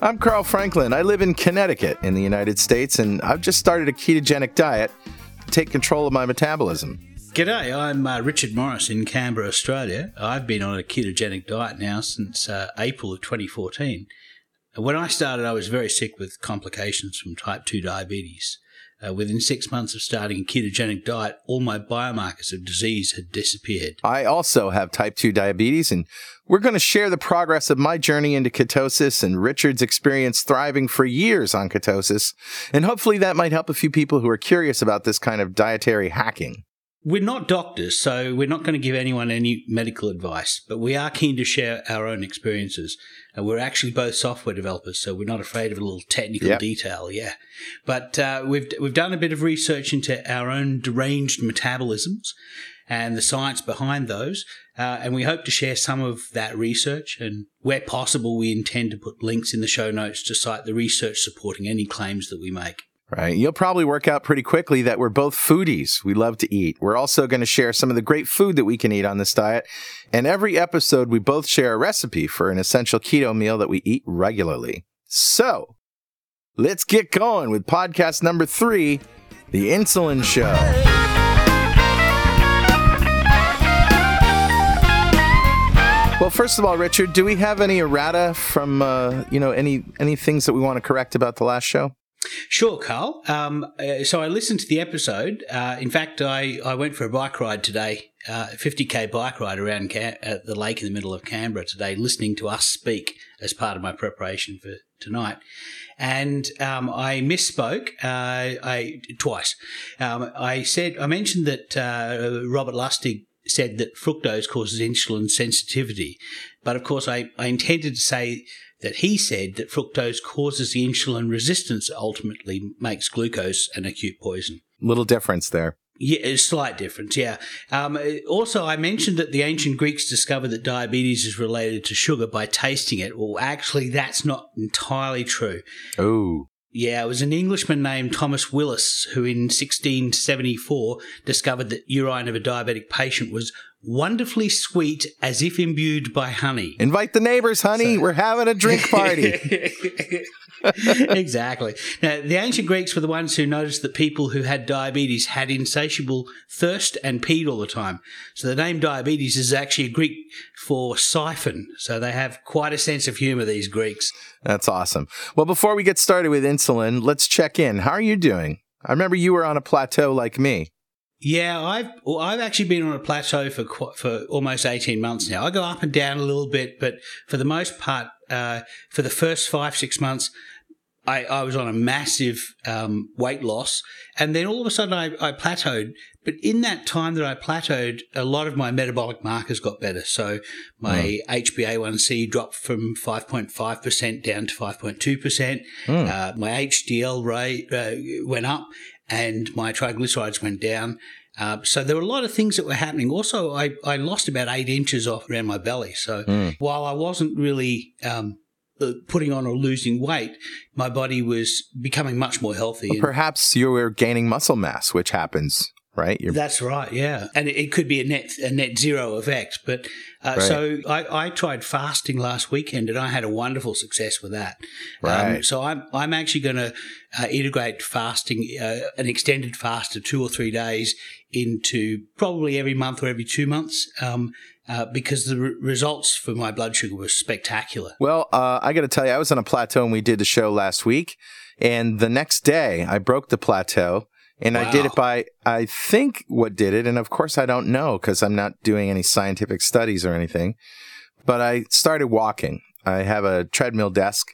I'm Carl Franklin. I live in Connecticut in the United States, and I've just started a ketogenic diet to take control of my metabolism. G'day, I'm uh, Richard Morris in Canberra, Australia. I've been on a ketogenic diet now since uh, April of 2014. When I started, I was very sick with complications from type 2 diabetes. Uh, within six months of starting a ketogenic diet, all my biomarkers of disease had disappeared. I also have type 2 diabetes, and we're going to share the progress of my journey into ketosis and Richard's experience thriving for years on ketosis. And hopefully that might help a few people who are curious about this kind of dietary hacking. We're not doctors, so we're not going to give anyone any medical advice, but we are keen to share our own experiences. And we're actually both software developers, so we're not afraid of a little technical Yep. detail, yeah. But uh, we've we've done a bit of research into our own deranged metabolisms and the science behind those, uh, and we hope to share some of that research. And where possible, we intend to put links in the show notes to cite the research supporting any claims that we make. Right. You'll probably work out pretty quickly that we're both foodies. We love to eat. We're also going to share some of the great food that we can eat on this diet. And every episode, we both share a recipe for an essential keto meal that we eat regularly. So let's get going with podcast number three The Insulin Show. Well, first of all, Richard, do we have any errata from uh, you know any any things that we want to correct about the last show? Sure, Carl. Um, uh, so I listened to the episode. Uh, in fact, I, I went for a bike ride today, uh, 50k bike ride around at the lake in the middle of Canberra today, listening to us speak as part of my preparation for tonight. And um, I misspoke. Uh, I twice. Um, I said I mentioned that uh, Robert Lustig said that fructose causes insulin sensitivity, but of course I, I intended to say that he said that fructose causes the insulin resistance that ultimately makes glucose an acute poison. Little difference there. Yeah, a slight difference, yeah. Um, also, I mentioned that the ancient Greeks discovered that diabetes is related to sugar by tasting it. Well, actually, that's not entirely true. Oh, Yeah, it was an Englishman named Thomas Willis who in 1674 discovered that urine of a diabetic patient was wonderfully sweet as if imbued by honey. invite the neighbors, honey. We're having a drink party. exactly. Now, the ancient Greeks were the ones who noticed that people who had diabetes had insatiable thirst and peed all the time. So the name diabetes is actually a Greek for siphon. So they have quite a sense of humor, these Greeks. That's awesome. Well, before we get started with insulin, let's check in. How are you doing? I remember you were on a plateau like me. Yeah, I've well, I've actually been on a plateau for for almost eighteen months now. I go up and down a little bit, but for the most part, uh, for the first five six months, I, I was on a massive um, weight loss, and then all of a sudden I, I plateaued. But in that time that I plateaued, a lot of my metabolic markers got better. So my HbA1c dropped from five point five percent down to five point two percent. Uh, my HDL rate uh, went up, and my triglycerides went down. Uh, so there were a lot of things that were happening. Also, I, I lost about eight inches off around my belly. So while I wasn't really um, uh, putting on or losing weight, my body was becoming much more healthy. And Perhaps you were gaining muscle mass, which happens, right? You're, that's right, yeah, and it, could be a net a net zero effect. But uh, Right. so I, I tried fasting last weekend, and I had a wonderful success with that. Right. Um, so I'm I'm actually going to uh, integrate fasting, uh, an extended fast of two or three days, into probably every month or every two months, um, uh, because the re- results for my blood sugar were spectacular. well, uh, I got to tell you, I was on a plateau and we did the show last week. And the next day, I broke the plateau. And I did it by, I think what did it, and of course I don't know because I'm not doing any scientific studies or anything, but I started walking. I have a treadmill desk,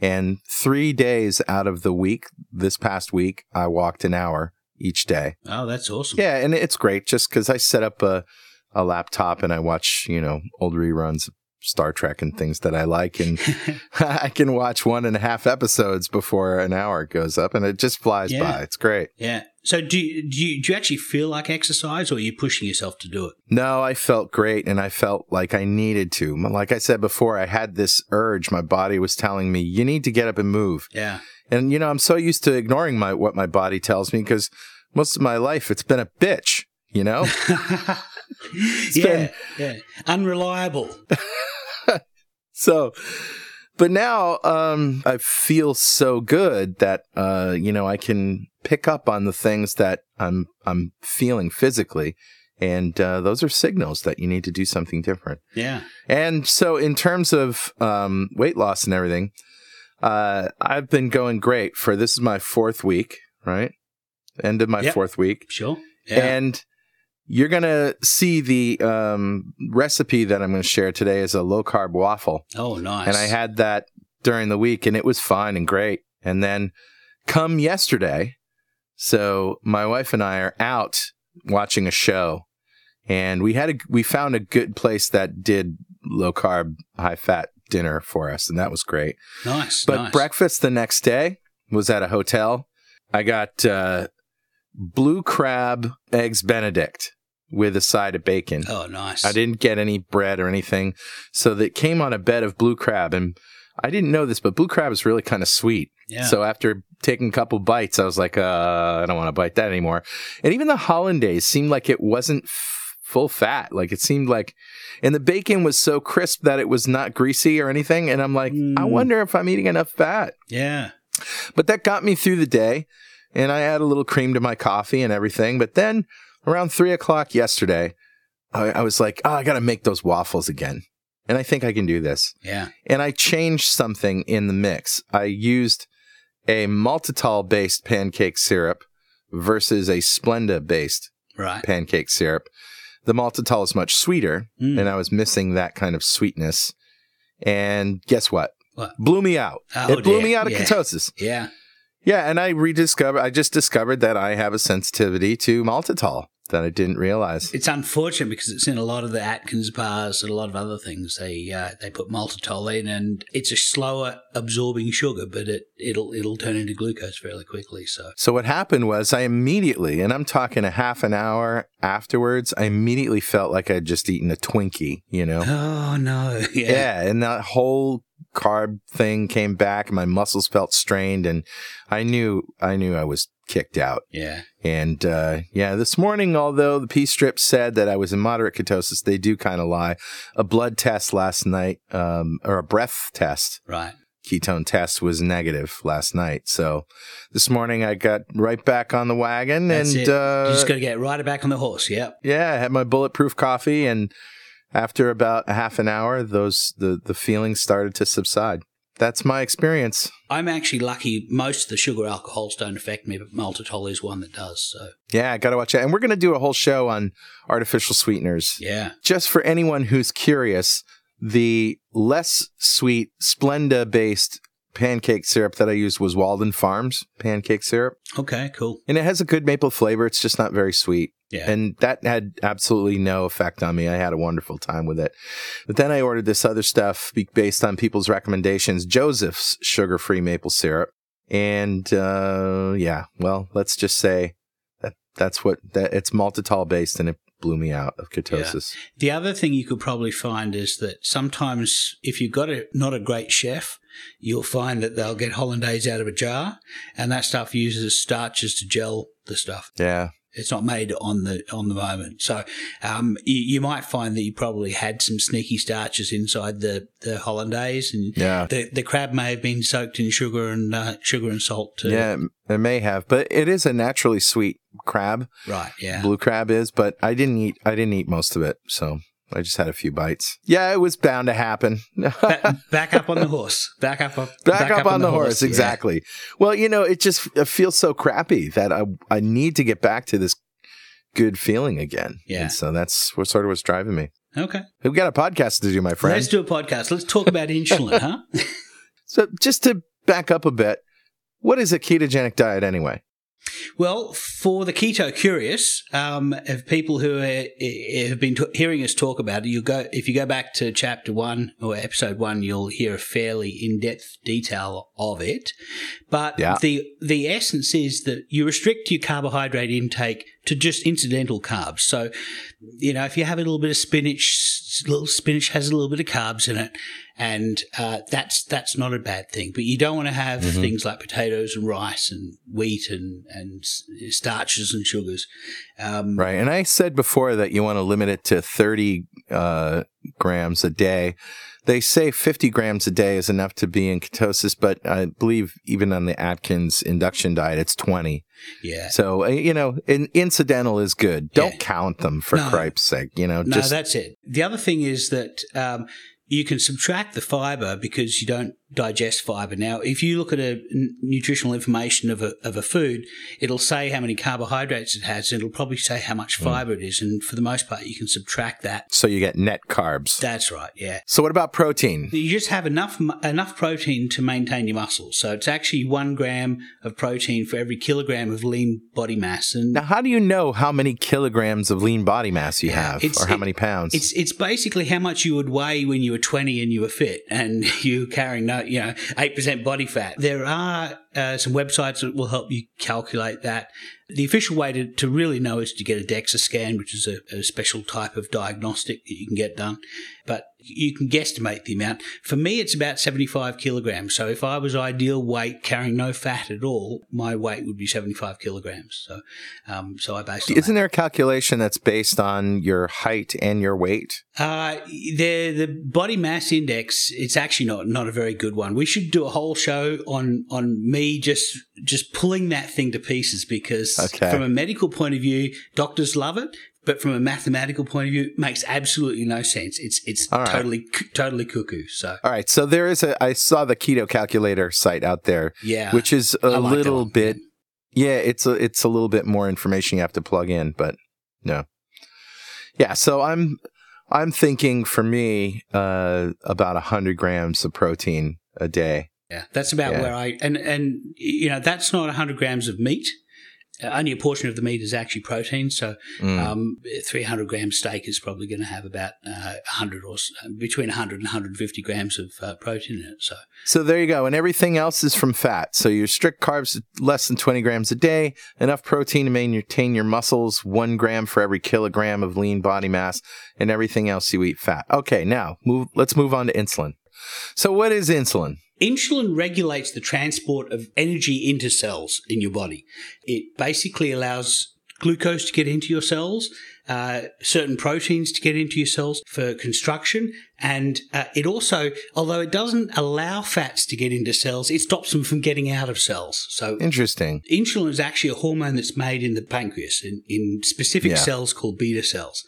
and three days out of the week, this past week, I walked an hour each day. Oh, that's awesome. Yeah, and it's great just because I set up a, a laptop and I watch, you know, old reruns of Star Trek and things that I like. And I can watch one and a half episodes before an hour goes up and it just flies Yeah. by. It's great. Yeah. So do you, do you do you actually feel like exercise, or are you pushing yourself to do it? No, I felt great and I felt like I needed to. Like I said before, I had this urge. My body was telling me, you need to get up and move. Yeah. And, you know, I'm so used to ignoring my what my body tells me because most of my life it's been a bitch, you know? yeah, yeah. Unreliable. So but now um, I feel so good that uh, you know I can pick up on the things that I'm I'm feeling physically, and uh, those are signals that you need to do something different. Yeah. And so, in terms of um, weight loss and everything, uh, I've been going great for this is my fourth week, right? End of my Yep. fourth week. Sure. Yeah. And you're going to see the um, recipe that I'm going to share today is a low carb waffle. oh, nice. And I had that during the week and it was fine and great. And then come yesterday, so my wife and I are out watching a show and we had a we found a good place that did low carb, high fat dinner for us and that was great. nice. But nice. breakfast the next day was at a hotel. I got uh, blue crab eggs Benedict with a side of bacon. Oh, nice. I didn't get any bread or anything, so that came on a bed of blue crab, and I didn't know this, but blue crab is really kind of sweet. Yeah. So after taking a couple bites, I was like, uh, I don't want to bite that anymore. And even the hollandaise seemed like it wasn't f- full fat. Like it seemed like, and the bacon was so crisp that it was not greasy or anything. And I'm like, I Mm. wonder if I'm eating enough fat. yeah. But that got me through the day, and I add a little cream to my coffee and everything. But then around three o'clock yesterday, I, I was like, oh, I got to make those waffles again. And I think I can do this. Yeah. And I changed something in the mix. I used a maltitol based pancake syrup versus a Splenda based Right. pancake syrup. The maltitol is much sweeter, Mm. and I was missing that kind of sweetness. And guess what? What? Blew me out. Oh, it blew dear. me out of Yeah. ketosis. Yeah. Yeah, and I rediscovered. I just discovered that I have a sensitivity to maltitol that I didn't realize. It's unfortunate because it's in a lot of the Atkins bars and a lot of other things. They uh, they put maltitol in, and it's a slower absorbing sugar, but it it'll it'll turn into glucose fairly quickly. So So what happened was I immediately, and I'm talking a half an hour afterwards, I immediately felt like I'd just eaten a Twinkie. You know? oh no, yeah, yeah, and that whole carb thing came back, and my muscles felt strained, and I knew I knew I was kicked out. yeah, And uh, yeah, this morning, although the P strip said that I was in moderate ketosis, they do kind of lie. A blood test last night, um, or a breath test, right. ketone test was negative last night. So this morning I got right back on the wagon That's and it. uh, you just got to get right back on the horse. Yep. yeah, I had my bulletproof coffee and after about a half an hour, those the the feelings started to subside. That's my experience. I'm actually lucky. Most of the sugar alcohols don't affect me, but maltitol is one that does. So Yeah, I got to watch that. And we're going to do a whole show on artificial sweeteners. yeah, just for anyone who's curious, the less sweet Splenda based pancake syrup that I used was Walden Farms pancake syrup. okay, cool. And it has a good maple flavor. It's just not very sweet. Yeah, And that had absolutely no effect on me. I had a wonderful time with it. But then I ordered this other stuff based on people's recommendations Joseph's sugar free maple syrup. And uh, yeah, well, let's just say that that's what that it's maltitol based and it blew me out of ketosis. The other thing you could probably find is that sometimes if you've got a not a great chef, you'll find that they'll get hollandaise out of a jar, and that stuff uses starches to gel the stuff. Yeah. It's not made on the on the moment, so um, you, you might find that you probably had some sneaky starches inside the, the hollandaise, and Yeah. the the crab may have been soaked in sugar and uh, sugar and salt too. Yeah, it may have, but it is a naturally sweet crab. right. Yeah, Blue crab is, but I didn't eat. I didn't eat most of it, so I just had a few bites. Yeah, it was bound to happen. Ba- back up on the horse. Back up. Back, Back, up, on, the horse, yeah. exactly. Well, you know, it just it feels so crappy that I I need to get back to this good feeling again. Yeah. And so that's what sort of what's driving me. Okay. We've got a podcast to do, my friend. Let's do a podcast. Let's talk about insulin, huh? so just to back up a bit, what is a ketogenic diet anyway? Well, for the keto curious, um, of people who are, have been t- hearing us talk about it, you go if you go back to chapter one or episode one, you'll hear a fairly in-depth detail of it. But Yeah. the the essence is that you restrict your carbohydrate intake to just incidental carbs. So, you know, if you have a little bit of spinach, little spinach has a little bit of carbs in it, and uh, that's that's not a bad thing. But you don't want to have Mhm. things like potatoes and rice and wheat and and starches and sugars. Um, Right. And I said before that you want to limit it to 30 uh, grams a day. They say 50 grams a day is enough to be in ketosis, but I believe even on the Atkins induction diet, it's 20. Yeah. So, uh, you know, in, incidental is good. Don't Yeah. count them for No. cripe's sake. You know, No, just that's it. The other thing is that um, you can subtract the fiber because you don't digest fiber. Now, if you look at a n- nutritional information of a, of a food, it'll say how many carbohydrates it has, and it'll probably say how Hmm. much fiber it is. And for the most part, you can subtract that. so you get net carbs. That's right, yeah. So, what about protein? You just have enough enough protein to maintain your muscles. So it's actually one gram of protein for every kilogram of lean body mass. And Now, how do you know how many kilograms of lean body mass you have or how it- many pounds? It's it's basically how much you would weigh when you were 20 and you were fit and you carrying no, you know, 8% body fat. There are uh, some websites that will help you calculate that. The official way to, to really know is to get a DEXA scan, which is a, a special type of diagnostic that you can get done. But you can guesstimate the amount. For me, it's about 75 kilograms. So if I was ideal weight, carrying no fat at all, my weight would be 75 kilograms. So, um, so I based on that. Isn't there a calculation that's based on your height and your weight? Uh, the the body mass index. It's actually not not a very good one. We should do a whole show on on me just just pulling that thing to pieces because Okay. from a medical point of view, doctors love it, but from a mathematical point of view, it makes absolutely no sense. It's it's right. totally totally cuckoo. So All right. So there is a, I saw the keto calculator site out there, yeah, which is a like little bit, yeah, it's a, it's a little bit more information you have to plug in, but no. Yeah. So I'm, I'm thinking for me, uh, about a hundred grams of protein a day. Yeah, that's about Yeah. where I and and you know that's not 100 grams of meat. Uh, only a portion of the meat is actually protein, so Mm. um, 300 gram steak is probably going to have about uh, 100 or s- between 100 and 150 grams of uh, protein in it. So So there you go. And everything else is from fat. So your strict carbs, less than 20 grams a day, enough protein to maintain your muscles, one gram for every kilogram of lean body mass, and everything else you eat fat. Okay, now move, let's move on to insulin. So what is insulin? Insulin regulates the transport of energy into cells in your body. It basically allows glucose to get into your cells, uh, certain proteins to get into your cells for construction, and uh, it also, although it doesn't allow fats to get into cells, it stops them from getting out of cells. So Interesting. insulin is actually a hormone that's made in the pancreas in, in specific Yeah. cells called beta cells.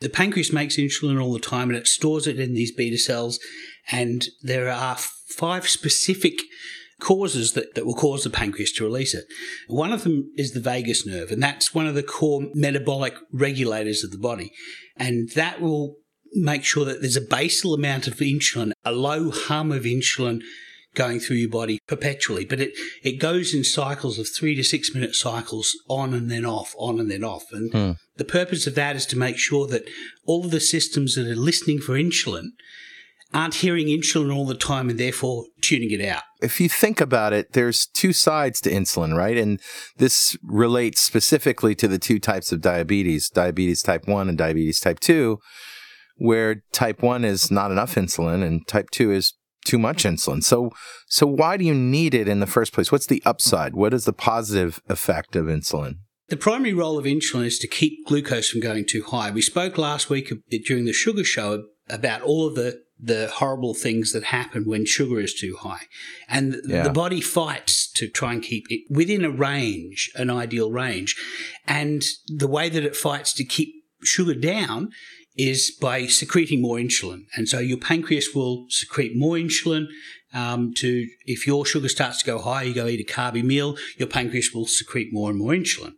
The pancreas makes insulin all the time and it stores it in these beta cells. And there are five specific causes that, that will cause the pancreas to release it. One of them is the vagus nerve, and that's one of the core metabolic regulators of the body. And that will make sure that there's a basal amount of insulin, a low hum of insulin going through your body perpetually. But it, it goes in cycles of three to six minute cycles on and then off, on and then off. And Hmm. the purpose of that is to make sure that all of the systems that are listening for insulin aren't hearing insulin all the time and therefore tuning it out. If you think about it, there's two sides to insulin, right? And this relates specifically to the two types of diabetes, diabetes type 1 and diabetes type 2, where type 1 is not enough insulin and type 2 is too much insulin. So so why do you need it in the first place? What's the upside? What is the positive effect of insulin? The primary role of insulin is to keep glucose from going too high. We spoke last week during the sugar show about all of the, the horrible things that happen when sugar is too high. And Yeah. the body fights to try and keep it within a range, an ideal range. And the way that it fights to keep sugar down is by secreting more insulin. And so your pancreas will secrete more insulin um, to, if your sugar starts to go high, you go eat a carby meal, your pancreas will secrete more and more insulin.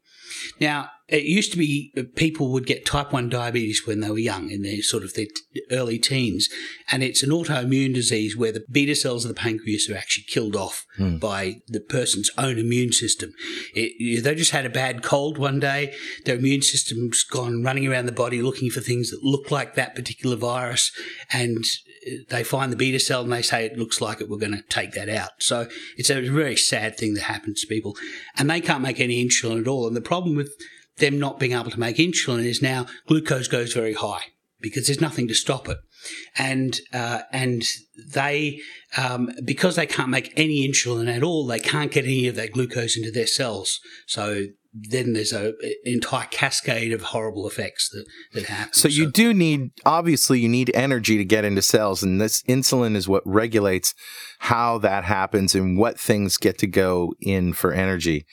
Now, it used to be people would get type 1 diabetes when they were young, in their sort of their t- early teens. And it's an autoimmune disease where the beta cells of the pancreas are actually killed off by the person's own immune system. It, they just had a bad cold one day. Their immune system's gone running around the body looking for things that look like that particular virus. And uh, they find the beta cell and they say it looks like it. We're going to take that out. So it's a very sad thing that happens to people. And they can't make any insulin at all. And the problem with them not being able to make insulin is now glucose goes very high. because there's nothing to stop it. And uh, and they um, because they can't make any insulin at all, they can't get any of that glucose into their cells. So then there's a an entire cascade of horrible effects that that happen. So you do need obviously you need energy to get into cells, and this insulin is what regulates how that happens and what things get to go in for energy.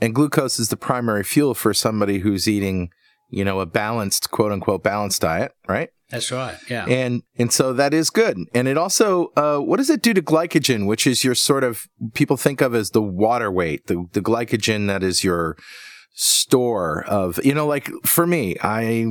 And glucose is the primary fuel for somebody who's eating, you know, a balanced quote unquote balanced diet, right? That's right. Yeah. And and so that is good. And it also uh, what does it do to glycogen, which is your sort of people think of as the water weight, the the glycogen that is your store of you know like for me i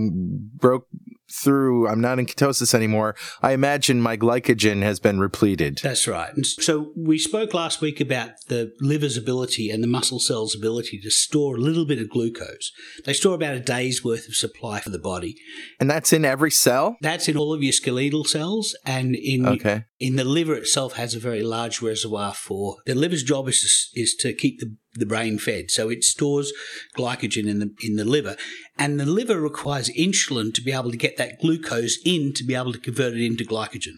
broke through i'm not in ketosis anymore i imagine my glycogen has been repleted That's right. And so we spoke last week about the liver's ability and the muscle cells' ability to store a little bit of glucose. They store about a day's worth of supply for the body. and that's in every cell That's in all of your skeletal cells, and in okay in the liver itself has a very large reservoir for the liver's job is to, is to keep the, the brain fed. So it stores glycogen in the in the liver, and the liver requires insulin to be able to get that glucose in to be able to convert it into glycogen.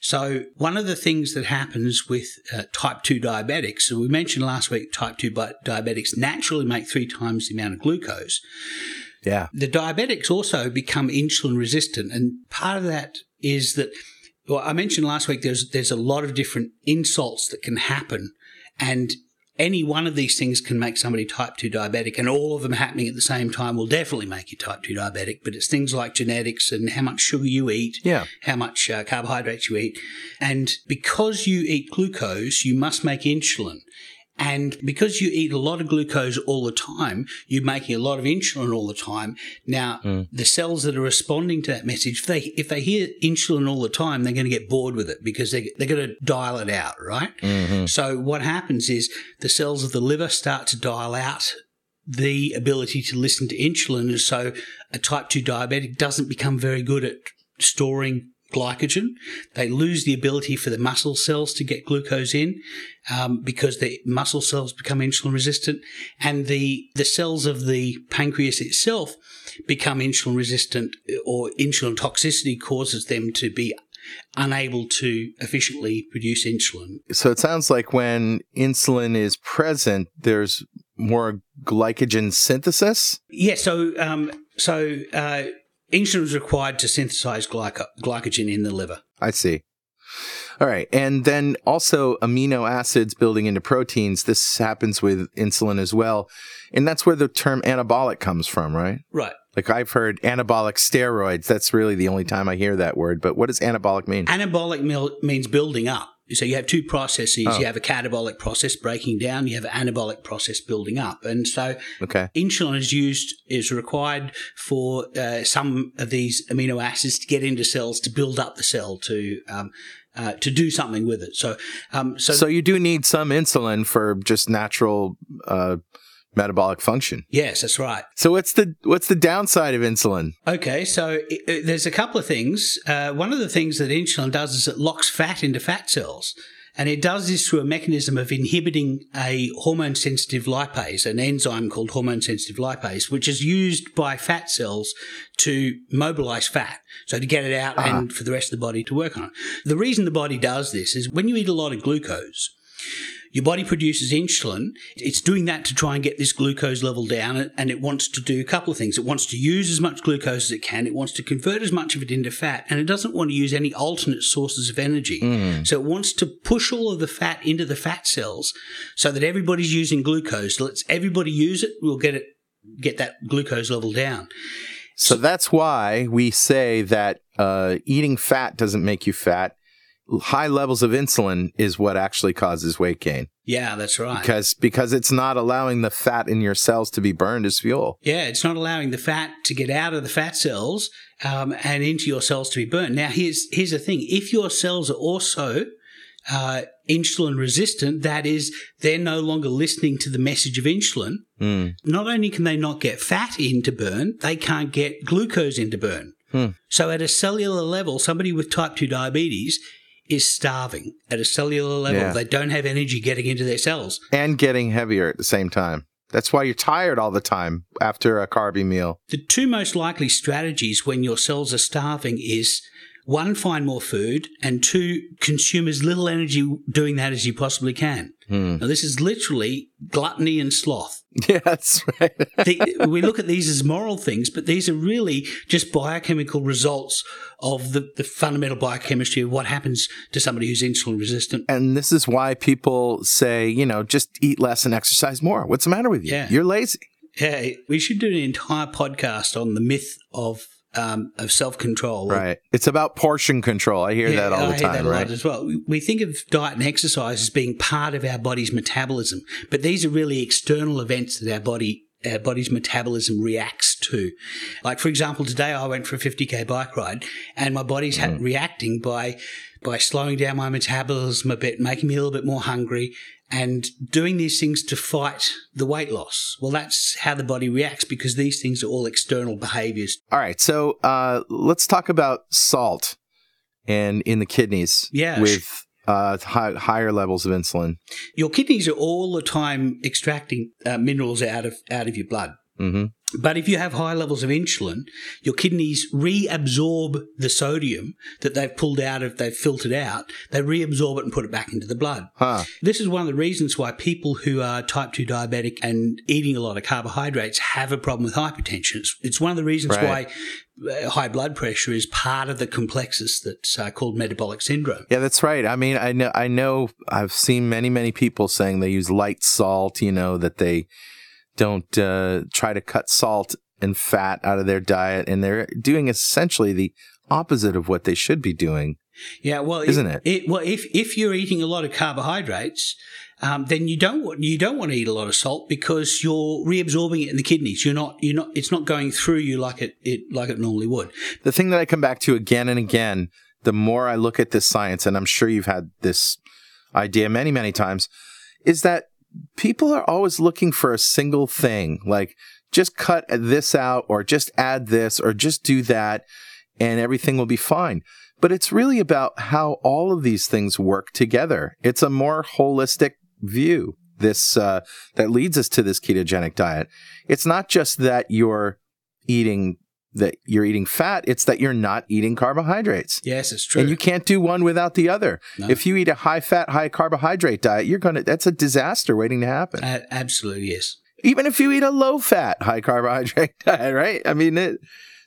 So one of the things that happens with uh, type 2 diabetics, so we mentioned last week type 2 diabetics naturally make three times the amount of glucose. yeah The diabetics also become insulin resistant, and part of that is that. Well, I mentioned last week there's there's a lot of different insults that can happen, and any one of these things can make somebody type 2 diabetic, and all of them happening at the same time will definitely make you type 2 diabetic. But it's things like genetics and how much sugar you eat, yeah how much uh, carbohydrates you eat. And because you eat glucose, you must make insulin. And because you eat a lot of glucose all the time, you're making a lot of insulin all the time. Now, mm. the cells that are responding to that message, if they, if they hear insulin all the time, they're going to get bored with it because they, they're going to dial it out, right? Mm-hmm. So what happens is the cells of the liver start to dial out the ability to listen to insulin. And so a type 2 diabetic doesn't become very good at storing glycogen. They lose the ability for the muscle cells to get glucose in um, because the muscle cells become insulin resistant, and the the cells of the pancreas itself become insulin resistant, or insulin toxicity causes them to be unable to efficiently produce insulin. so it sounds like when insulin is present there's more glycogen synthesis Yeah, so um, so uh, insulin is required to synthesize glyco- glycogen in the liver. I see. All right. And then also amino acids building into proteins. This happens with insulin as well. And that's where the term anabolic comes from, right? Right. Like I've heard anabolic steroids. That's really the only time I hear that word. But what does anabolic mean? Anabolic mil- means building up. So you have two processes. Oh. You have a catabolic process breaking down. You have an anabolic process building up. And so Okay. insulin is used is required for uh, some of these amino acids to get into cells to build up the cell to um, uh, to do something with it. So um, so, So you do need some insulin for just natural uh, metabolic function. yes, that's right. So what's the what's the downside of insulin? Okay, so i i there's a couple of things. Uh, one of the things that insulin does is it locks fat into fat cells. And it does this through a mechanism of inhibiting a hormone sensitive lipase, an enzyme called hormone sensitive lipase, which is used by fat cells to mobilize fat. So to get it out and for the rest of the body to work on it. The reason the body does this is when you eat a lot of glucose, your body produces insulin. It's doing that to try and get this glucose level down, and it wants to do a couple of things. It wants to use as much glucose as it can. It wants to convert as much of it into fat, and it doesn't want to use any alternate sources of energy. So it wants to push all of the fat into the fat cells so that everybody's using glucose. Let's everybody use it. We'll get it, get that glucose level down. So that's why we say that uh, eating fat doesn't make you fat. High levels of insulin is what actually causes weight gain Yeah, that's right. because because it's not allowing the fat in your cells to be burned as fuel. Yeah, it's not allowing the fat to get out of the fat cells um, and into your cells to be burned. Now, here's here's the thing: if your cells are also uh, insulin resistant, that is, they're no longer listening to the message of insulin. Mm. Not only can they not get fat in to burn, they can't get glucose in to burn. Hmm. So, at a cellular level, somebody with type two diabetes is starving. At a cellular level, Yeah. they don't have energy getting into their cells. And getting heavier at the same time. That's why you're tired all the time after a carby meal. The two most likely strategies when your cells are starving is one, find more food, and two, consume as little energy doing that as you possibly can. Hmm. Now, this is literally gluttony and sloth. Yeah, that's right. The, we look at these as moral things, but these are really just biochemical results of the, the fundamental biochemistry of what happens to somebody who's insulin resistant. and this is why people say, you know, just eat less and exercise more. What's the matter with you? Yeah. You're lazy. Yeah, we should do an entire podcast on the myth of um, of self control. Right. It's about portion control. I hear Yeah, that all I the time, right? as well. We- think of diet and exercise as being part of our body's metabolism, but these are really external events that our body our body's metabolism reacts to. Like for example, today I went for a 50k bike ride, and my body's ha- reacting by by slowing down my metabolism a bit, making me a little bit more hungry. And doing these things to fight the weight loss. Well, that's how the body reacts because these things are all external behaviors. All right. So uh, let's talk about salt and in the kidneys Yeah. with uh, high, higher levels of insulin. Your kidneys are all the time extracting uh, minerals out of out of your blood. hmm But if you have high levels of insulin, your kidneys reabsorb the sodium that they've pulled out of, they've filtered out, they reabsorb it and put it back into the blood. Huh. This is one of the reasons why people who are type 2 diabetic and eating a lot of carbohydrates have a problem with hypertension. It's, it's one of the reasons Right. why uh, high blood pressure is part of the complexus that's uh, called metabolic syndrome. Yeah, that's right. I mean, I know, I know, I've seen many, many people saying they use light salt. You know that they don't uh, try to cut salt and fat out of their diet, and they're doing essentially the opposite of what they should be doing. Yeah, well, Isn't it? well, if if you're eating a lot of carbohydrates, um, then you don't want you don't want to eat a lot of salt because you're reabsorbing it in the kidneys. You're not you're not it's not going through you like it, it like it normally would. The thing that I come back to again and again, the more I look at this science, and I'm sure you've had this idea many, many times, is that people are always looking for a single thing, like just cut this out, or just add this, or just do that, and everything will be fine. But it's really about how all of these things work together. It's a more holistic view. This uh, that leads us to this ketogenic diet. It's not just that you're eating that you're eating fat; it's that you're not eating carbohydrates. Yes, it's true. And you can't do one without the other. No. If you eat a high fat, high carbohydrate diet, you're going to, that's a disaster waiting to happen. A- absolutely yes. Even if you eat a low fat, high carbohydrate diet, right? I mean, it,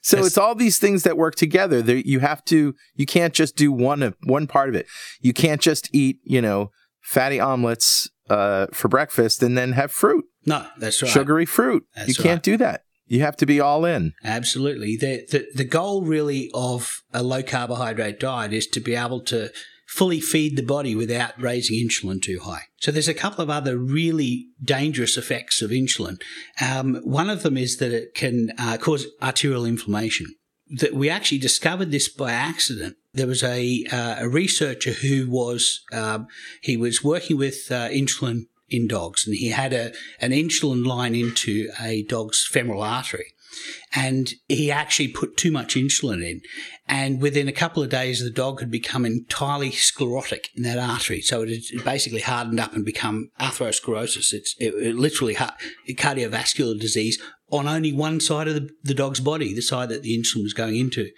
so it's all these things that work together. There, you have to, you can't just do one of, one part of it. You can't just eat, you know, fatty omelets, uh, for breakfast and then have fruit, No, that's right. sugary fruit. That's you can't do that. You have to be all in. Absolutely. The, the the goal really of a low carbohydrate diet is to be able to fully feed the body without raising insulin too high. So there's a couple of other really dangerous effects of insulin. Um, one of them is that it can uh, cause arterial inflammation. That we actually discovered this by accident. There was a uh, a researcher who was um, he was working with uh, insulin in dogs, and he had a an insulin line into a dog's femoral artery and he actually put too much insulin in. And within a couple of days, the dog had become entirely sclerotic in that artery. So it had basically hardened up and become atherosclerosis. It's it, it literally ha- cardiovascular disease on only one side of the, the dog's body, the side that the insulin was going into.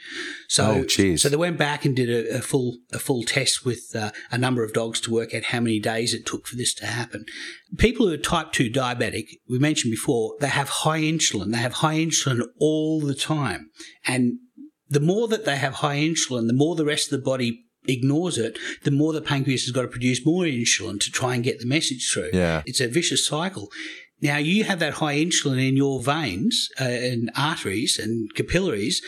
So, Oh, so they went back and did a, a full a full test with uh, a number of dogs to work out how many days it took for this to happen. People who are type two diabetic, we mentioned before, they have high insulin. They have high insulin all the time, and the more that they have high insulin, the more the rest of the body ignores it, the more the pancreas has got to produce more insulin to try and get the message through. Yeah. It's a vicious cycle. Now, you have that high insulin in your veins uh, and arteries and capillaries.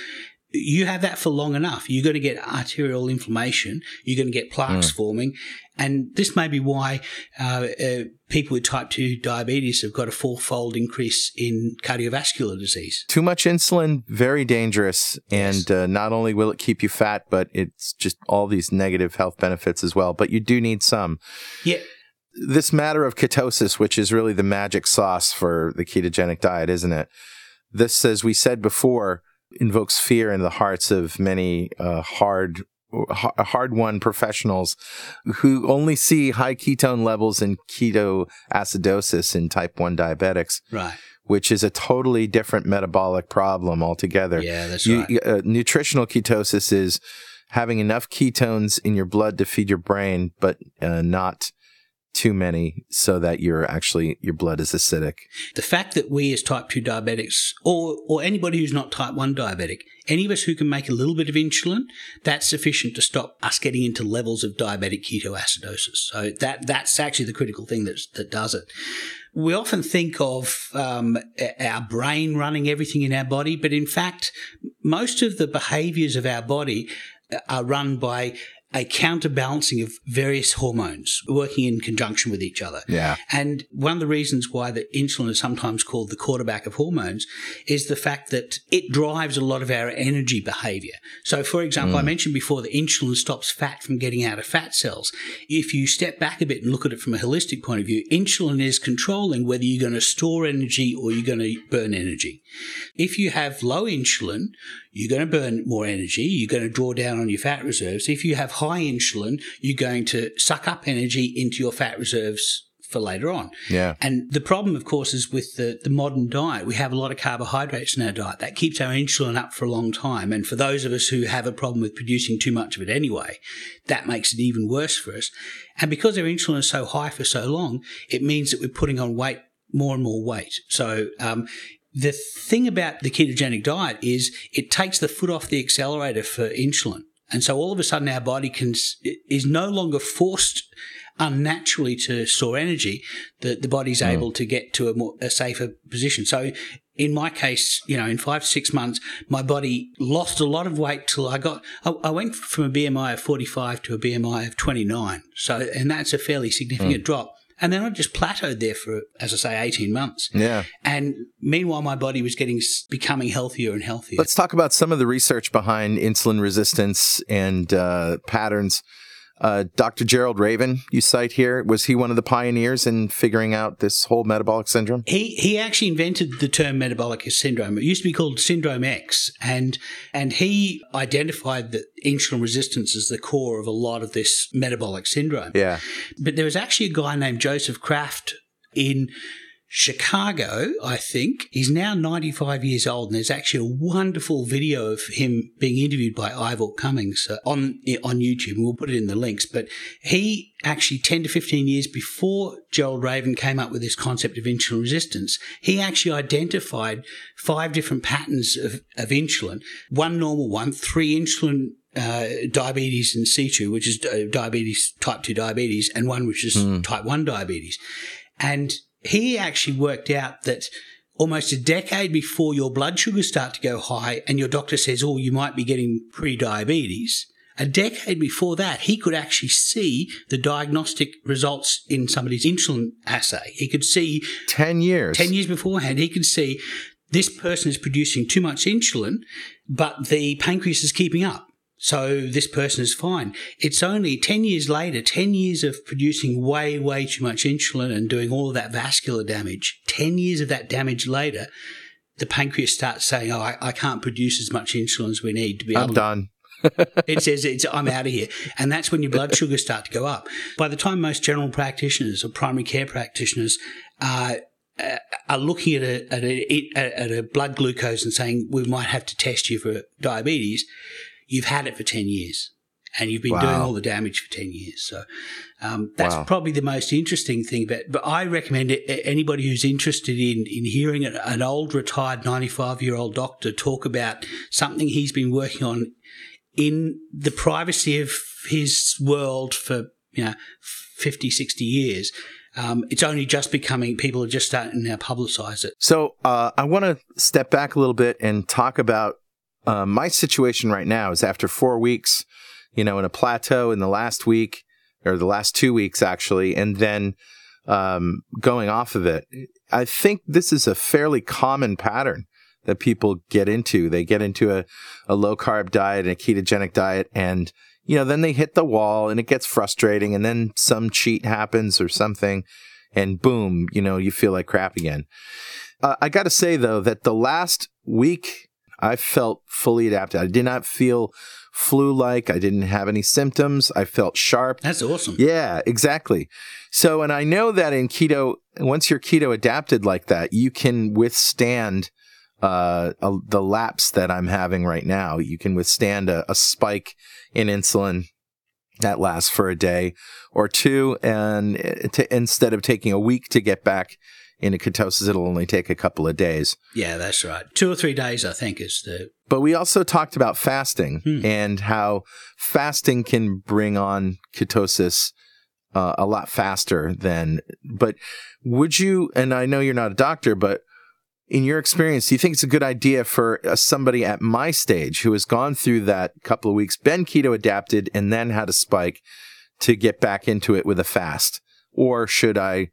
You have that for long enough. You're going to get arterial inflammation. You're going to get plaques forming. And this may be why uh, uh, people with type 2 diabetes have got a fourfold increase in cardiovascular disease. Too much insulin, very dangerous. And uh, not only will it keep you fat, but it's just all these negative health benefits as well. But you do need some. Yeah. This matter of ketosis, which is really the magic sauce for the ketogenic diet, isn't it? This, as we said before, invokes fear in the hearts of many uh, hard hard won professionals who only see high ketone levels in ketoacidosis in type 1 diabetics. Right. Which is a totally different metabolic problem altogether. Yeah, that's you, right. Uh, nutritional ketosis is having enough ketones in your blood to feed your brain, but uh, not too many so that you're actually your blood is acidic. The fact that we as type 2 diabetics or or anybody who's not type 1 diabetic, any of us who can make a little bit of insulin, that's sufficient to stop us getting into levels of diabetic ketoacidosis. So that that's actually the critical thing that that does it. We often think of um, our brain running everything in our body, but in fact, most of the behaviors of our body are run by a counterbalancing of various hormones working in conjunction with each other. Yeah. And one of the reasons why the insulin is sometimes called the quarterback of hormones is the fact that it drives a lot of our energy behavior. So, for example, mm. I mentioned before that insulin stops fat from getting out of fat cells. If you step back a bit and look at it from a holistic point of view, insulin is controlling whether you're going to store energy or you're going to burn energy. If you have low insulin, you're going to burn more energy. You're going to draw down on your fat reserves. If you have high insulin, you're going to suck up energy into your fat reserves for later on. Yeah. And the problem, of course, is with the, the modern diet, we have a lot of carbohydrates in our diet. That keeps our insulin up for a long time. And for those of us who have a problem with producing too much of it anyway, that makes it even worse for us. And because our insulin is so high for so long, it means that we're putting on weight more and more weight. So um, the thing about the ketogenic diet is it takes the foot off the accelerator for insulin. And so all of a sudden our body can, is no longer forced unnaturally to store energy. The, the body's mm. able to get to a more, a safer position. So in my case, you know, in five six months, my body lost a lot of weight till I got, I, I, went from a BMI of 45 to a BMI of 29. So, and that's a fairly significant mm. drop. And then I just plateaued there for, as I say, 18 months. Yeah. And meanwhile, my body was getting, becoming healthier and healthier. Let's talk about some of the research behind insulin resistance and uh, patterns uh, Dr. Gerald Reaven, you cite here, was he one of the pioneers in figuring out this whole metabolic syndrome? He he actually invented the term metabolic syndrome. It used to be called syndrome X, and and he identified that insulin resistance is the core of a lot of this metabolic syndrome. Yeah. But there was actually a guy named Joseph Kraft in Chicago, I think. He's now 95 years old, and there's actually a wonderful video of him being interviewed by Ivor Cummins uh, on on YouTube, we'll put it in the links. But he actually 10 to 15 years before Gerald Reaven came up with this concept of insulin resistance, he actually identified five different patterns of, of insulin, one normal one, three insulin uh, diabetes in situ, which is uh, diabetes, type 2 diabetes, and one which is mm. type 1 diabetes. And he actually worked out that almost a decade before your blood sugars start to go high and your doctor says, oh, you might be getting pre-diabetes, a decade before that, he could actually see the diagnostic results in somebody's insulin assay. He could see 10 years. 10 years beforehand, he could see this person is producing too much insulin, but the pancreas is keeping up. So this person is fine. It's only 10 years later, 10 years of producing way, way too much insulin and doing all of that vascular damage. 10 years of that damage later, the pancreas starts saying, Oh, I, I can't produce as much insulin as we need to be I'm able done. it says it's I'm out of here, and that's when your blood sugars start to go up. By the time most general practitioners or primary care practitioners are uh, are looking at a, at a at a blood glucose and saying we might have to test you for diabetes, you've had it for 10 years and you've been wow. doing all the damage for 10 years. So um, that's wow. probably the most interesting thing. But, but I recommend it, anybody who's interested in, in hearing an old retired 95 year old doctor talk about something he's been working on in the privacy of his world for, you know, 50, 60 years. Um, it's only just becoming, people are just starting to now publicize it. So uh, I want to step back a little bit and talk about uh, my situation right now is after four weeks, you know, in a plateau in the last week or the last two weeks actually, and then um, going off of it. I think this is a fairly common pattern that people get into. They get into a, a low carb diet and a ketogenic diet and you know, then they hit the wall and it gets frustrating and then some cheat happens or something and boom, you know, you feel like crap again. Uh, I got to say though that the last week I felt fully adapted. I did not feel flu like. I didn't have any symptoms. I felt sharp. That's awesome. Yeah, exactly. So, and I know that in keto, once you're keto adapted like that, you can withstand uh, a, the lapse that I'm having right now. You can withstand a, a spike in insulin that lasts for a day or two, and to, instead of taking a week to get back into ketosis, it'll only take a couple of days. Yeah, that's right. Two or three days, I think, is the. But we also talked about fasting hmm. and how fasting can bring on ketosis uh, a lot faster than. But would you? And I know you're not a doctor, but in your experience, do you think it's a good idea for uh, somebody at my stage who has gone through that couple of weeks, been keto adapted, and then had a spike to get back into it with a fast? Or should I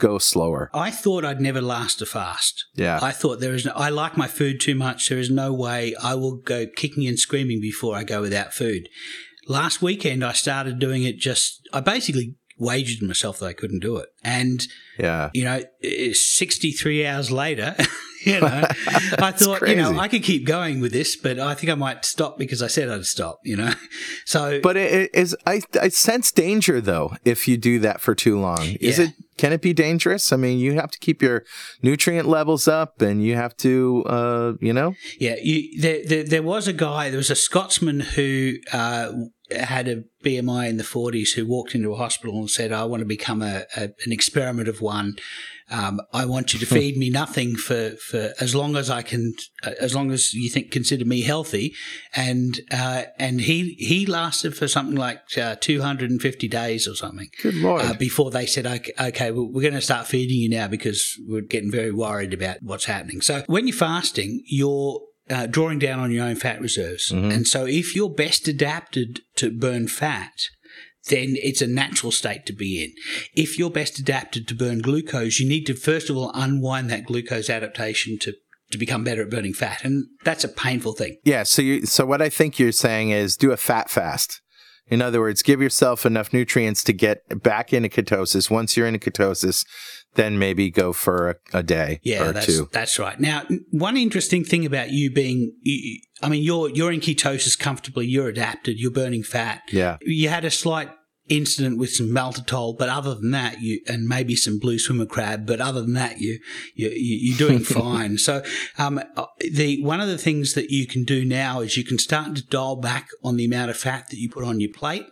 go slower? I thought I'd never last a fast. Yeah. I thought there is no, I like my food too much. There is no way I will go kicking and screaming before I go without food. Last weekend, I started doing it just, I basically wagered myself that I couldn't do it. And, yeah, you know, eh, 63 hours later, you know, I thought, crazy. you know, I could keep going with this, but I think I might stop because I said I'd stop, you know. So, but it is, I, I sense danger though if you do that for too long. Is it, can it be dangerous? I mean, you have to keep your nutrient levels up and you have to, uh, you know? Yeah. You, there, there, there was a guy, there was a Scotsman who, uh, had a BMI in the 40s who walked into a hospital and said, I want to become a, a an experiment of one. Um, I want you to feed me nothing for, for as long as I can, uh, as long as you think consider me healthy. And uh, and he he lasted for something like uh, 250 days or something. Good lord! Uh, before they said, okay, okay well, we're going to start feeding you now because we're getting very worried about what's happening. So when you're fasting, you're uh, drawing down on your own fat reserves. Mm-hmm. And so if you're best adapted to burn fat, then it's a natural state to be in. If you're best adapted to burn glucose, you need to first of all unwind that glucose adaptation to to become better at burning fat, and that's a painful thing. Yeah. So you so what I think you're saying is do a fat fast. In other words, give yourself enough nutrients to get back into ketosis. Once you're in ketosis, then maybe go for a, a day yeah, or that's, two. That's right. Now, one interesting thing about you being, I mean, you're you're in ketosis comfortably. You're adapted. You're burning fat. Yeah. You had a slight incident with some maltitol, but other than that, you and maybe some blue swimmer crab, but other than that, you, you you're doing fine. So, um, the one of the things that you can do now is you can start to dial back on the amount of fat that you put on your plate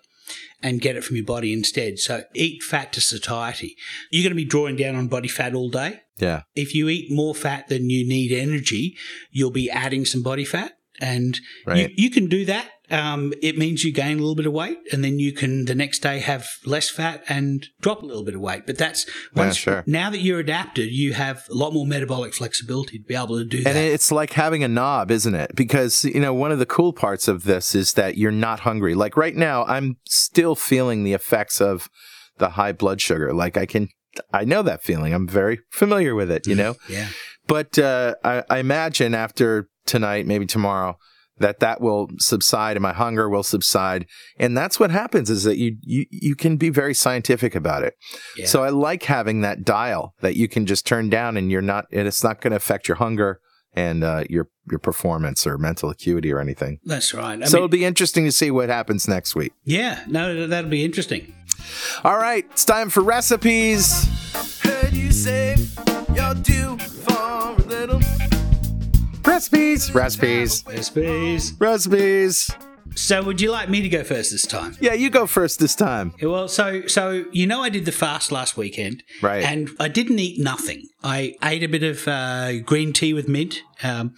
and get it from your body instead. So eat fat to satiety. You're going to be drawing down on body fat all day. Yeah. If you eat more fat than you need energy, you'll be adding some body fat. And right. you, you can do that um, it means you gain a little bit of weight and then you can the next day have less fat and drop a little bit of weight. But that's once, yeah, sure. now that you're adapted, you have a lot more metabolic flexibility to be able to do that. And it's like having a knob, isn't it? Because, you know, one of the cool parts of this is that you're not hungry. Like right now, I'm still feeling the effects of the high blood sugar. Like I can, I know that feeling. I'm very familiar with it, you know? yeah. But uh, I, I imagine after tonight, maybe tomorrow, that that will subside and my hunger will subside. And that's what happens is that you you, you can be very scientific about it. Yeah. so i like having that dial that you can just turn down and you're not and it's not going to affect your hunger and uh, your your performance or mental acuity or anything. That's right. I so mean, it'll be interesting to see what happens next week. Yeah. No that'll be interesting. All right. It's time for recipes. Heard you say you're due for a little Recipes. Recipes. Recipes. Recipes. So, would you like me to go first this time? Yeah, you go first this time. Well, so so you know, I did the fast last weekend, right? And I didn't eat nothing. I ate a bit of uh, green tea with mint. Um,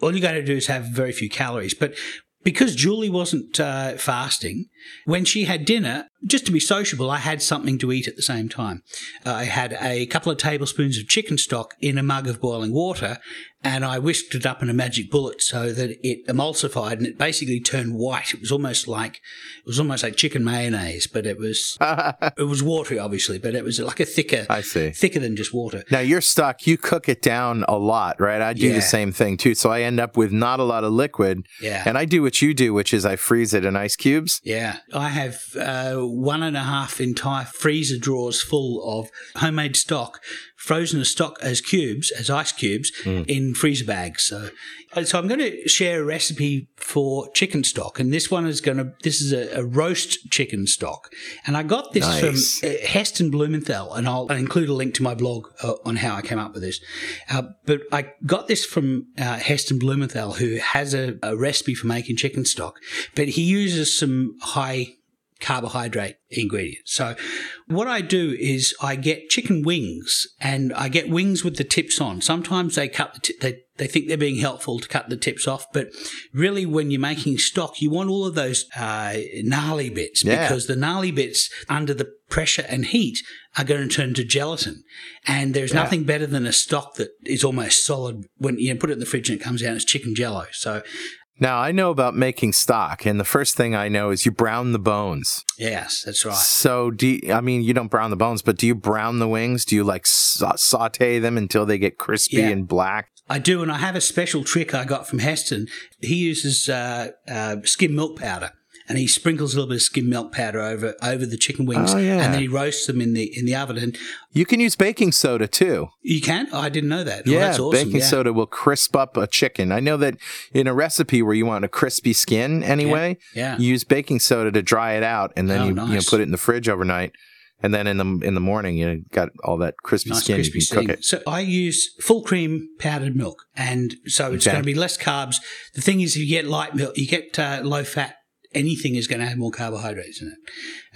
all you got to do is have very few calories. But because Julie wasn't uh, fasting, when she had dinner, just to be sociable, I had something to eat at the same time. Uh, I had a couple of tablespoons of chicken stock in a mug of boiling water, and I whisked it up in a magic bullet so that it emulsified and it basically turned white. It was almost like it was almost like chicken mayonnaise, but it was it was watery, obviously, but it was like a thicker. I see thicker than just water. Now your stock, you cook it down a lot, right? I do yeah. the same thing too, so I end up with not a lot of liquid. Yeah, and I do what you do, which is I freeze it in ice cubes. Yeah, I have uh, one and a half entire freezer drawers full of homemade stock, frozen as stock as cubes, as ice cubes, in freezer bags. So, so I'm going to share a recipe for chicken stock, and this one is going to. This is a, a roast chicken stock, and I got this Nice. from uh, Heston Blumenthal, and I'll, I'll include a link to my blog uh, on how I came up with this. Uh, but I got this from uh, Heston Blumenthal, who has a, a recipe for making chicken stock, but he uses some high carbohydrate ingredients. So what I do is I get chicken wings and I get wings with the tips on. Sometimes they cut the t- they they think they're being helpful to cut the tips off, but really when you're making stock, you want all of those uh, gnarly bits Yeah. because the gnarly bits under the pressure and heat are going to turn to gelatin. And there's nothing better than a stock that is almost solid when you put it in the fridge and it comes out as chicken jello. So Now, I know about making stock, and the first thing I know is you brown the bones. yes, that's right. So, do you, I mean, you don't brown the bones, but do you brown the wings? Do you like sa- saute them until they get crispy Yeah. and black? I do, and I have a special trick I got from Heston. He uses uh, uh, skim milk powder, and he sprinkles a little bit of skim milk powder over over the chicken wings, Oh, yeah. and then he roasts them in the in the oven. And You can use baking soda too. you can? I didn't know that. Oh, yeah, that's awesome. baking yeah. soda will crisp up a chicken. I know that in a recipe where you want a crispy skin anyway, Yeah. you use baking soda to dry it out, and then Oh, you you know put it in the fridge overnight, and then in the in the morning you got all that crispy Nice skin. crispy you can cook it. So I use full cream powdered milk, and so it's Okay. going to be less carbs. The thing is, if you get light milk, you get uh, low fat. Anything is going to have more carbohydrates in it.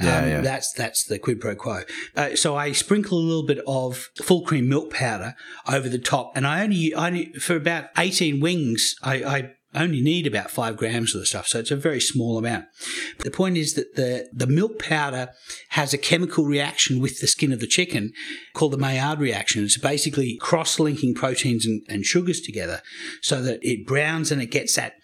Um, Yeah, yeah. That's that's the quid pro quo. Uh, so I sprinkle a little bit of full cream milk powder over the top, and I only I only for about eighteen wings. I, I only need about five grams of the stuff, so it's a very small amount. But The point is that the, the milk powder has a chemical reaction with the skin of the chicken called the Maillard reaction. It's basically cross linking proteins and, and sugars together so that it browns and it gets that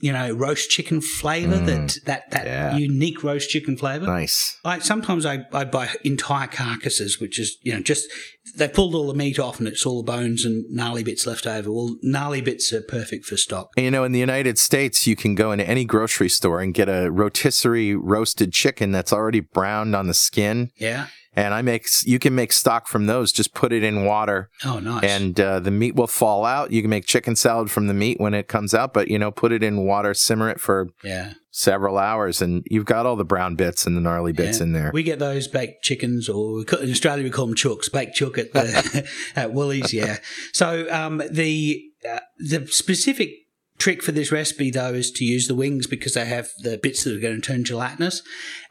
you know roast chicken flavor mm. that that that Yeah. unique roast chicken flavor Nice. I sometimes I, I buy entire carcasses, which is you know just they pulled all the meat off and it's all the bones and gnarly bits left over. Well, gnarly bits are perfect for stock. And, you know, in the United States, you can go into any grocery store and get a rotisserie roasted chicken that's already browned on the skin. Yeah. And I make, you can make stock from those. Just put it in water Oh, nice. and uh, the meat will fall out. You can make chicken salad from the meat when it comes out, but you know, put it in water, simmer it for yeah. several hours, and you've got all the brown bits and the gnarly bits Yeah. in there. We get those baked chickens, or we call, in Australia we call them chooks, baked chook at the, at Woolies. Yeah. So um, the uh, the specific trick for this recipe though is to use the wings because they have the bits that are going to turn gelatinous,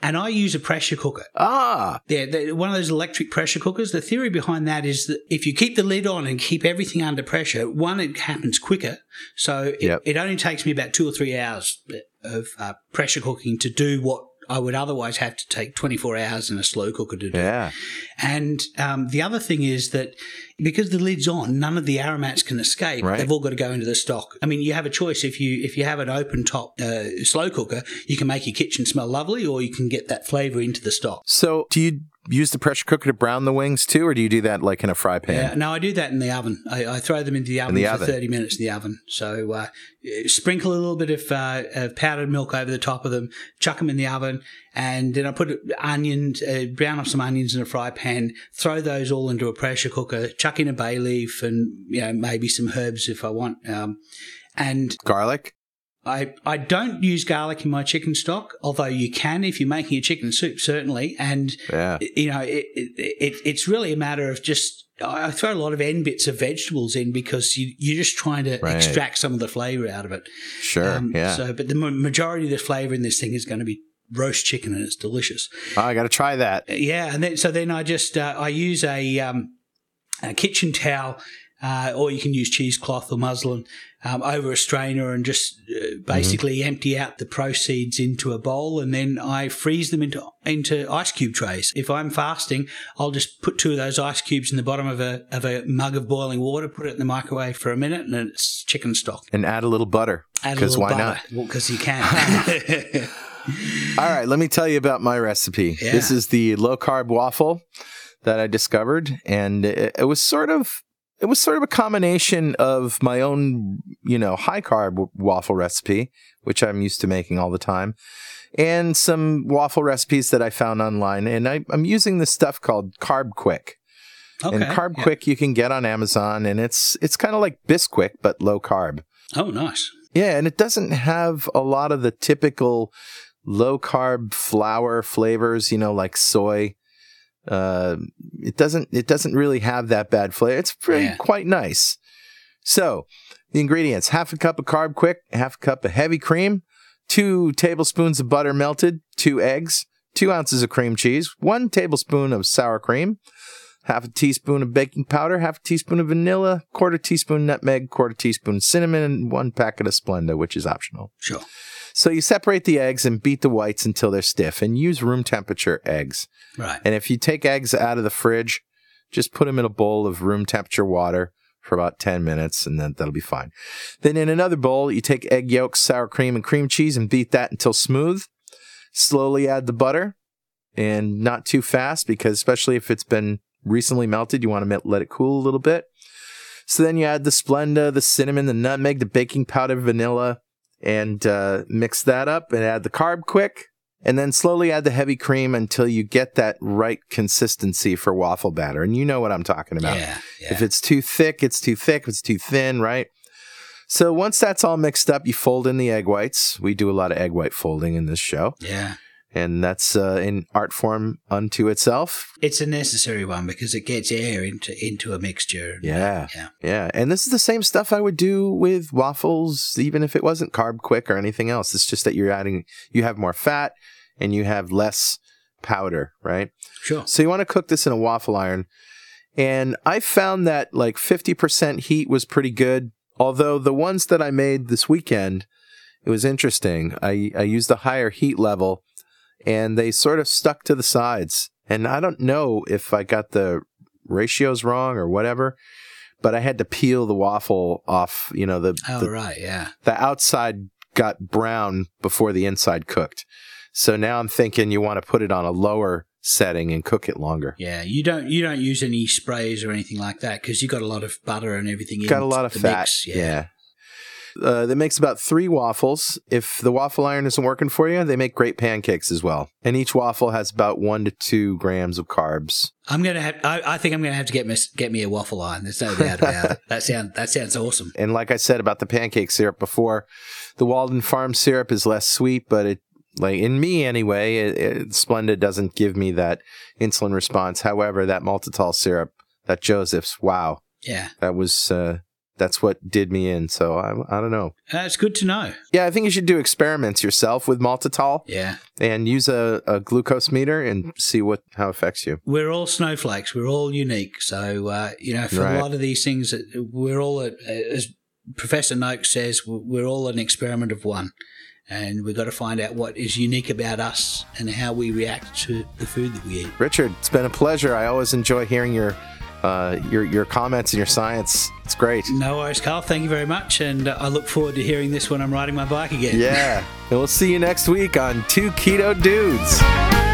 and I use a pressure cooker. ah, Yeah, the, one of those electric pressure cookers. The theory behind that is that if you keep the lid on and keep everything under pressure, one, it happens quicker. So it, Yep. it only takes me about two or three hours of uh, pressure cooking to do what I would otherwise have to take 24 hours in a slow cooker to do. yeah. And um, the other thing is that because the lid's on, none of the aromats can escape. Right. They've all got to go into the stock. I mean, you have a choice. If you if you have an open top uh, slow cooker, you can make your kitchen smell lovely, or you can get that flavour into the stock. So, do you use the pressure cooker to brown the wings too, or do you do that like in a fry pan? Yeah, no, I do that in the oven. I, I throw them into the oven the for oven. 30 minutes in the oven. So uh, sprinkle a little bit of, uh, of powdered milk over the top of them, chuck them in the oven, and then I put onions, uh, brown up some onions in a fry pan, throw those all into a pressure cooker, chuck in a bay leaf and, you know, maybe some herbs if I want. Um, and Garlic? I, I don't use garlic in my chicken stock, although you can if you're making a chicken soup, certainly. And Yeah. you know, it, it, it, it's really a matter of just. I throw a lot of end bits of vegetables in because you, you're just trying to Right. extract some of the flavor out of it. Sure. Um, yeah. So, but the majority of the flavor in this thing is going to be roast chicken, and it's delicious. oh, I got to try that. Yeah, and then so then I just uh, I use a, um, a kitchen towel, uh, or you can use cheesecloth or muslin um, over a strainer and just uh, basically empty out the proceeds into a bowl, and then I freeze them into into ice cube trays. If I'm fasting, I'll just put two of those ice cubes in the bottom of a of a mug of boiling water, put it in the microwave for a minute, and it's chicken stock. And add a little butter. Add a Because why butter, not? Because you can. All right, let me tell you about my recipe. Yeah. This is the low carb waffle that I discovered, and it, it was sort of it was sort of a combination of my own, you know, high carb waffle recipe, which I'm used to making all the time, and some waffle recipes that I found online. And I, I'm using this stuff called CarbQuik. Okay. And Carb yeah. Quick you can get on Amazon, and it's it's kind of like Bisquick but low carb. Oh, nice. Yeah, and it doesn't have a lot of the typical low carb flour flavors, you know, like soy. Uh, it doesn't it doesn't really have that bad flavor. It's pretty Yeah. quite nice. So the ingredients: half a cup of CarbQuik, half a cup of heavy cream, two tablespoons of butter melted, two eggs, two ounces of cream cheese, one tablespoon of sour cream, half a teaspoon of baking powder, half a teaspoon of vanilla, quarter teaspoon nutmeg, quarter teaspoon cinnamon, and one packet of Splenda, which is optional. Sure. So you separate the eggs and beat the whites until they're stiff and use room temperature eggs. Right. And if you take eggs out of the fridge, just put them in a bowl of room temperature water for about 10 minutes and then that'll be fine. Then in another bowl, you take egg yolks, sour cream, and cream cheese and beat that until smooth. Slowly add the butter and not too fast because especially if it's been recently melted, you want to let it cool a little bit. So then you add the Splenda, the cinnamon, the nutmeg, the baking powder, vanilla, and uh, mix that up and add the CarbQuik. And then slowly add the heavy cream until you get that right consistency for waffle batter. And you know what I'm talking about. Yeah. Yeah. If it's too thick, it's too thick. If it's too thin, right? So once that's all mixed up, you fold in the egg whites. We do a lot of egg white folding in this show. yeah. And that's uh, in art form unto itself. It's a necessary one because it gets air into into a mixture. Yeah. Yeah. Yeah. And this is the same stuff I would do with waffles, even if it wasn't CarbQuik or anything else. It's just that you're adding, you have more fat and you have less powder, right? Sure. So you want to cook this in a waffle iron. And I found that like 50% heat was pretty good. Although the ones that I made this weekend, it was interesting. I, I used a higher heat level and they sort of stuck to the sides. And I don't know if I got the ratios wrong or whatever, but I had to peel the waffle off, you know, the, Oh, the right. Yeah. the outside got brown before the inside cooked. So now I'm thinking you want to put it on a lower setting and cook it longer. Yeah. You don't you don't use any sprays or anything like that because you got a lot of butter and everything. Got a lot of fat. Mix. Yeah. Uh, that makes about three waffles. If the waffle iron isn't working for you, they make great pancakes as well. And each waffle has about one to two grams of carbs. I'm gonna have. I, I think I'm gonna have to get me get me a waffle iron. There's no doubt about it. That sound that sounds awesome. And like I said about the pancake syrup before, the Walden Farm syrup is less sweet, but it, like in me anyway, it, it, Splenda doesn't give me that insulin response. However, that maltitol syrup, that Joseph's, wow, Yeah. that was uh, that's what did me in. So I, I don't know. Uh, it's good to know. Yeah, I think you should do experiments yourself with maltitol Yeah. and use a, a glucose meter and see what how it affects you. We're all snowflakes. We're all unique. So uh, you know, for Right. a lot of these things, uh, we're all as Professor Noakes says, we're all an experiment of one. And we've got to find out what is unique about us and how we react to the food that we eat. Richard, it's been a pleasure. I always enjoy hearing your uh, your your comments and your science. It's great. No worries, Carl. Thank you very much. And uh, I look forward to hearing this when I'm riding my bike again. Yeah. And we'll see you next week on Two Keto Dudes.